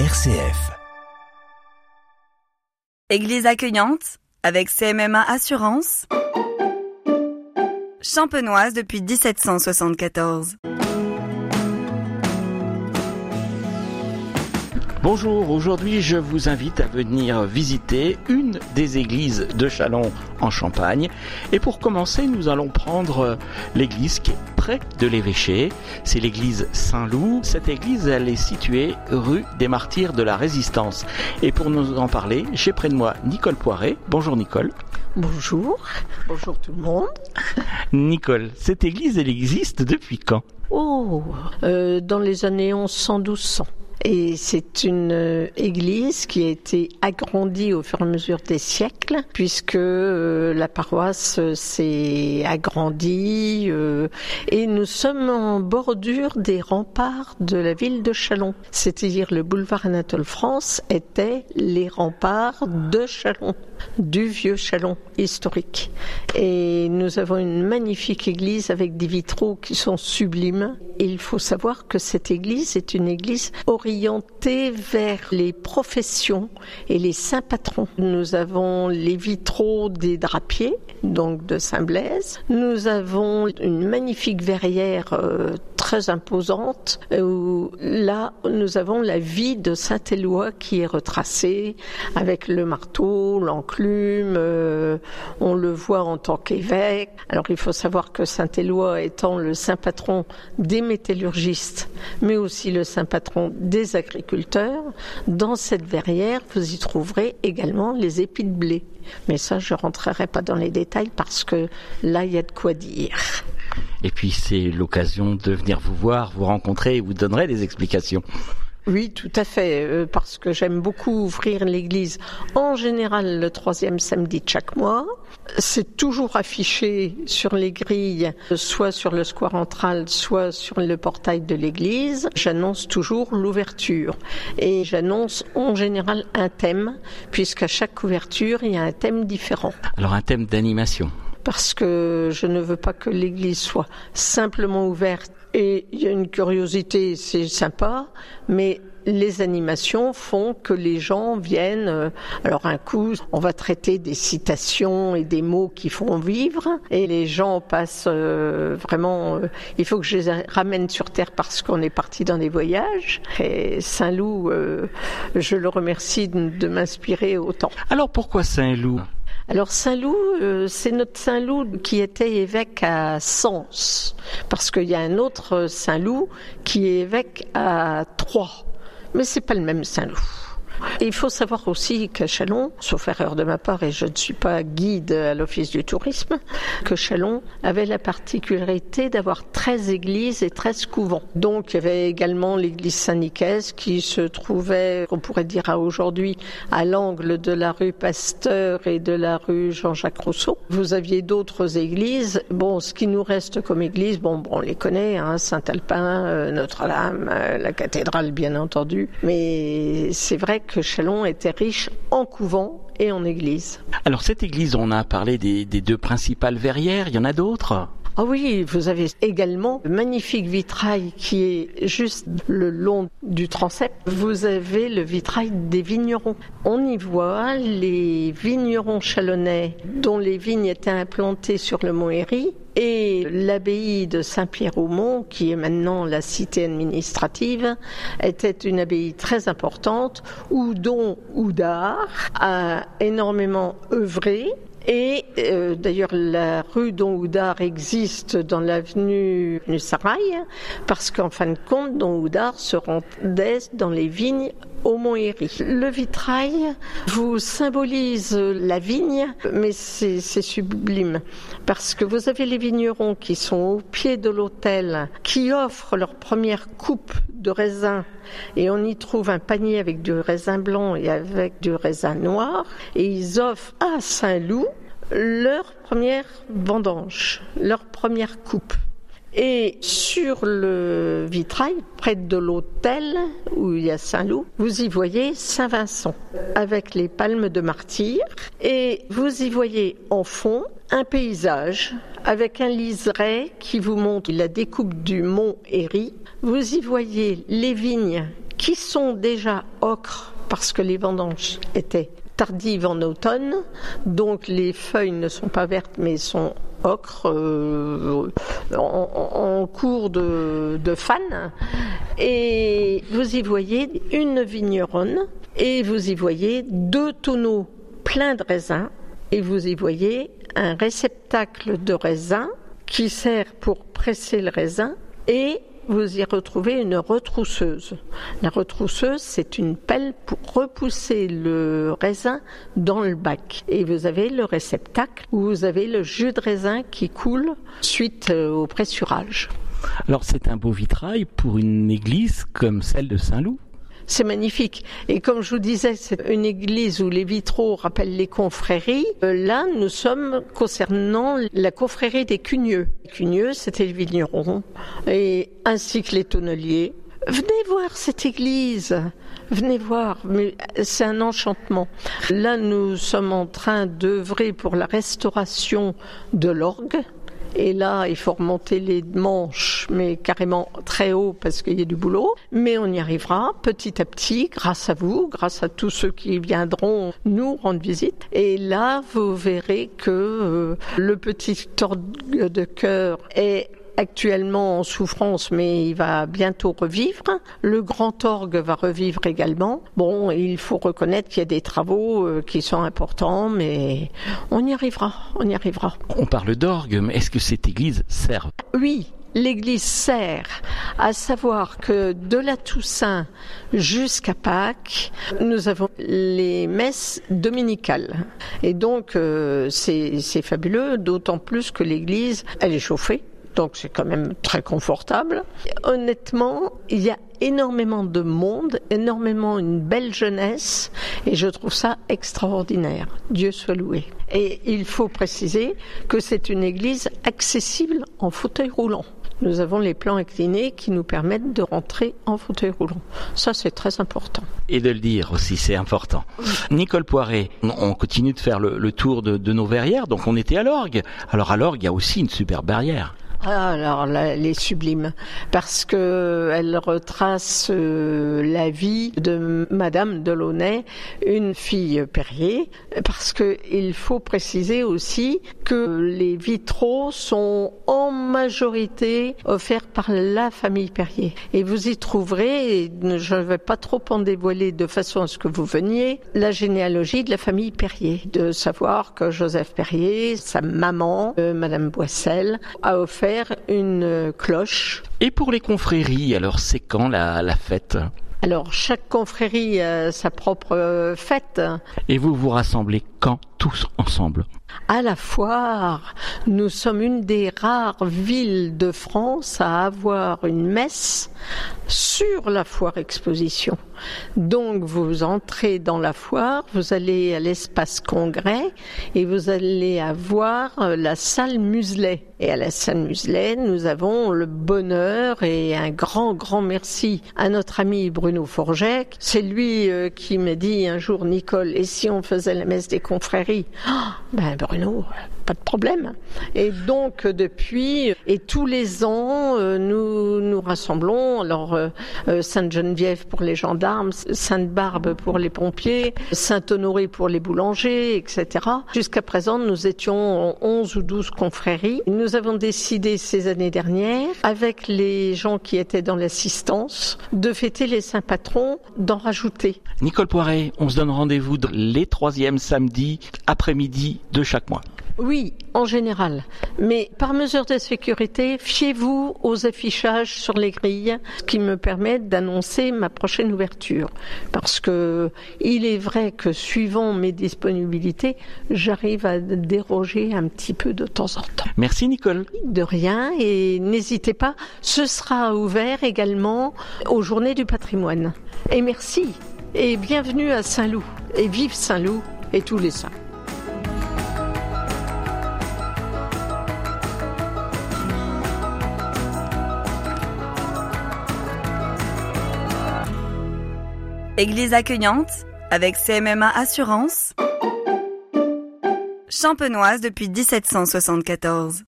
RCF. Église accueillante avec CMMA Assurance. Champenoise depuis 1774. Bonjour, aujourd'hui je vous invite à venir visiter une des églises de Chalon en Champagne. Et pour commencer, nous allons prendre l'église qui est près de l'évêché. C'est l'église Saint-Loup. Cette église, elle est située rue des Martyrs de la Résistance. Et pour nous en parler, j'ai près de moi Nicole Poiret. Bonjour Nicole. Bonjour, bonjour tout le monde. Nicole, cette église, elle existe depuis quand? Oh, euh, dans les années 1100-1200. Et c'est une euh, église qui a été agrandie au fur et à mesure des siècles, puisque euh, la paroisse s'est agrandie euh, et nous sommes en bordure des remparts de la ville de Chalon. C'est-à-dire le boulevard Anatole France était les remparts de Chalon, du vieux Chalon historique. Et nous avons une magnifique église avec des vitraux qui sont sublimes. Il faut savoir que cette église est une église orientée vers les professions et les saints patrons. Nous avons les vitraux des drapiers, donc de Saint-Blaise. Nous avons une magnifique verrière euh, très imposante où là nous avons la vie de Saint-Éloi qui est retracée avec le marteau, l'enclume, euh, on le voit en tant qu'évêque. Alors il faut savoir que Saint-Éloi étant le saint patron des métallurgistes, mais aussi le saint patron des agriculteurs, dans cette verrière, vous y trouverez également les épis de blé. Mais ça, je rentrerai pas dans les détails parce que là, il y a de quoi dire. Et puis c'est l'occasion de venir vous voir, vous rencontrer et vous donnerai des explications. Oui, tout à fait, euh, parce que j'aime beaucoup ouvrir l'église en général le troisième samedi de chaque mois. C'est toujours affiché sur les grilles, soit sur le square central, soit sur le portail de l'église. J'annonce toujours l'ouverture et j'annonce en général un thème, puisqu'à chaque ouverture, il y a un thème différent. Alors un thème d'animation parce que je ne veux pas que l'église soit simplement ouverte et il y a une curiosité, c'est sympa, mais les animations font que les gens viennent. euh, Alors un coup, on va traiter des citations et des mots qui font vivre, et les gens passent euh, vraiment. euh, il faut que je les ramène sur terre parce qu'on est parti dans des voyages. Et Saint-Loup, je le remercie de, de m'inspirer autant. Alors pourquoi Saint-Loup? Alors Saint-Loup, euh, c'est notre Saint-Loup qui était évêque à Sens, parce qu'il y a un autre Saint-Loup qui est évêque à Troyes, mais c'est pas le même Saint-Loup. Il faut savoir aussi qu'à Chalon, sauf erreur de ma part, et je ne suis pas guide à l'Office du tourisme, que Chalon avait la particularité d'avoir 13 églises et 13 couvents. Donc il y avait également l'église Saint-Nicaise qui se trouvait, on pourrait dire à aujourd'hui, à l'angle de la rue Pasteur et de la rue Jean-Jacques Rousseau. Vous aviez d'autres églises. Bon, ce qui nous reste comme église, bon, bon on les connaît, hein, Saint-Alpin, euh, Notre-Dame, euh, la cathédrale bien entendu. Mais c'est vrai que Chalon était riche en couvents et en églises. Alors cette église, on a parlé des, deux principales verrières, il y en a d'autres? Ah oui, vous avez également le magnifique vitrail qui est juste le long du transept. Vous avez le vitrail des vignerons. On y voit les vignerons chalonnais dont les vignes étaient implantées sur le mont Héry et l'abbaye de Saint-Pierre-au-Mont, qui est maintenant la cité administrative, était une abbaye très importante où dont Oudard a énormément œuvré et euh, d'ailleurs, la rue Don Houdard existe dans l'avenue du Sarail, parce qu'en fin de compte, Don Houdard se rendait dans les vignes Le vitrail vous symbolise la vigne, mais c'est c'est sublime, parce que vous avez les vignerons qui sont au pied de l'autel, qui offrent leur première coupe de raisin, et on y trouve un panier avec du raisin blanc et avec du raisin noir, et ils offrent à Saint-Loup leur première vendange, leur première coupe. Et sur le vitrail, près de l'autel où il y a Saint-Loup, vous y voyez Saint-Vincent avec les palmes de martyr. Et vous y voyez en fond un paysage avec un liseré qui vous montre la découpe du mont Héry. Vous y voyez les vignes qui sont déjà ocre parce que les vendanges étaient tardives en automne, donc les feuilles ne sont pas vertes mais sont ocre euh, en, cours de, de fan. Et vous y voyez une vigneronne et vous y voyez deux tonneaux pleins de raisins et vous y voyez un réceptacle de raisin qui sert pour presser le raisin et vous y retrouvez une retrousseuse. La retrousseuse, c'est une pelle pour repousser le raisin dans le bac. Et vous avez le réceptacle où vous avez le jus de raisin qui coule suite euh, au pressurage. Alors c'est un beau vitrail pour une église comme celle de Saint-Loup c'est magnifique. Et comme je vous disais, c'est une église où les vitraux rappellent les confréries. Euh, là, nous sommes concernant la confrérie des Cugneux. Les Cugneux, c'était les vignerons, et ainsi que les tonneliers. Venez voir cette église. Venez voir, c'est un enchantement. Là, nous sommes en train d'œuvrer pour la restauration de l'orgue et là, il faut remonter les manches, mais carrément très haut parce qu'il y a du boulot. Mais on y arrivera petit à petit, grâce à vous, grâce à tous ceux qui viendront nous rendre visite. Et là, vous verrez que euh, le petit orgue de cœur est actuellement en souffrance, mais il va bientôt revivre. Le grand orgue va revivre également. Bon, il faut reconnaître qu'il y a des travaux euh, qui sont importants, mais on y arrivera, on y arrivera. On parle d'orgue, mais est-ce que cette église sert? Oui, l'Église sert, à savoir que de la Toussaint jusqu'à Pâques, nous avons les messes dominicales. Et donc, euh, c'est fabuleux, d'autant plus que l'Église, elle est chauffée donc c'est quand même très confortable. Honnêtement, il y a énormément de monde, énormément une belle jeunesse, et je trouve ça extraordinaire. Dieu soit loué. Et il faut préciser que c'est une église accessible en fauteuil roulant nous avons les plans inclinés qui nous permettent de rentrer en fauteuil roulant. Ça, c'est très important. Et de le dire aussi, c'est important. Nicole Poiret, on continue de faire le, tour de, nos verrières, donc on était à l'orgue. Alors à l'orgue, il y a aussi une super barrière. Ah, alors elle est sublime. Parce que elle retrace euh, la vie de Madame Delaunay, une fille Perrier, parce que il faut préciser aussi que les vitraux sont en majorité offerts par la famille Perrier. Et vous y trouverez, je ne vais pas trop en dévoiler de façon à ce que vous veniez, la généalogie de la famille Perrier, de savoir que Joseph Perrier, sa maman, euh, Madame Boissel, a offert une cloche. Et pour les confréries, alors c'est quand la, la fête? Alors, chaque confrérie a sa propre fête. Et vous vous rassemblez quand? Tous ensemble À la foire, nous sommes une des rares villes de France à avoir une messe sur la foire exposition. Donc vous entrez dans la foire, vous allez à l'espace congrès et vous allez avoir euh, la salle Muselet. Et à la salle Muselet, nous avons le bonheur et un grand, grand merci à notre ami Bruno Forgec. C'est lui euh, qui m'a dit un jour, Nicole, et si on faisait la messe des confréries? Oh, Ben Bruno, pas de problème. Et donc depuis, et tous les ans, euh, nous nous rassemblons. Alors euh, euh, Sainte-Geneviève pour les gendarmes, Sainte-Barbe pour les pompiers, Saint-Honoré pour les boulangers, etc. Jusqu'à présent, nous étions en 11 ou 12 confréries. Nous avons décidé ces années dernières, avec les gens qui étaient dans l'assistance, de fêter les saints patrons, d'en rajouter. Nicole Poiret, on se donne rendez-vous les troisièmes samedis après-midi de chaque mois. Oui, en général. Mais par mesure de sécurité, fiez-vous aux affichages sur les grilles qui me permettent d'annoncer ma prochaine ouverture. Parce que il est vrai que suivant mes disponibilités, j'arrive à déroger un petit peu de temps en temps. Merci Nicole. De rien et n'hésitez pas, ce sera ouvert également aux journées du patrimoine. Et merci et bienvenue à Saint-Loup et vive Saint-Loup et tous les saints. Église accueillante avec CMMA Assurance. Champenoise depuis 1774.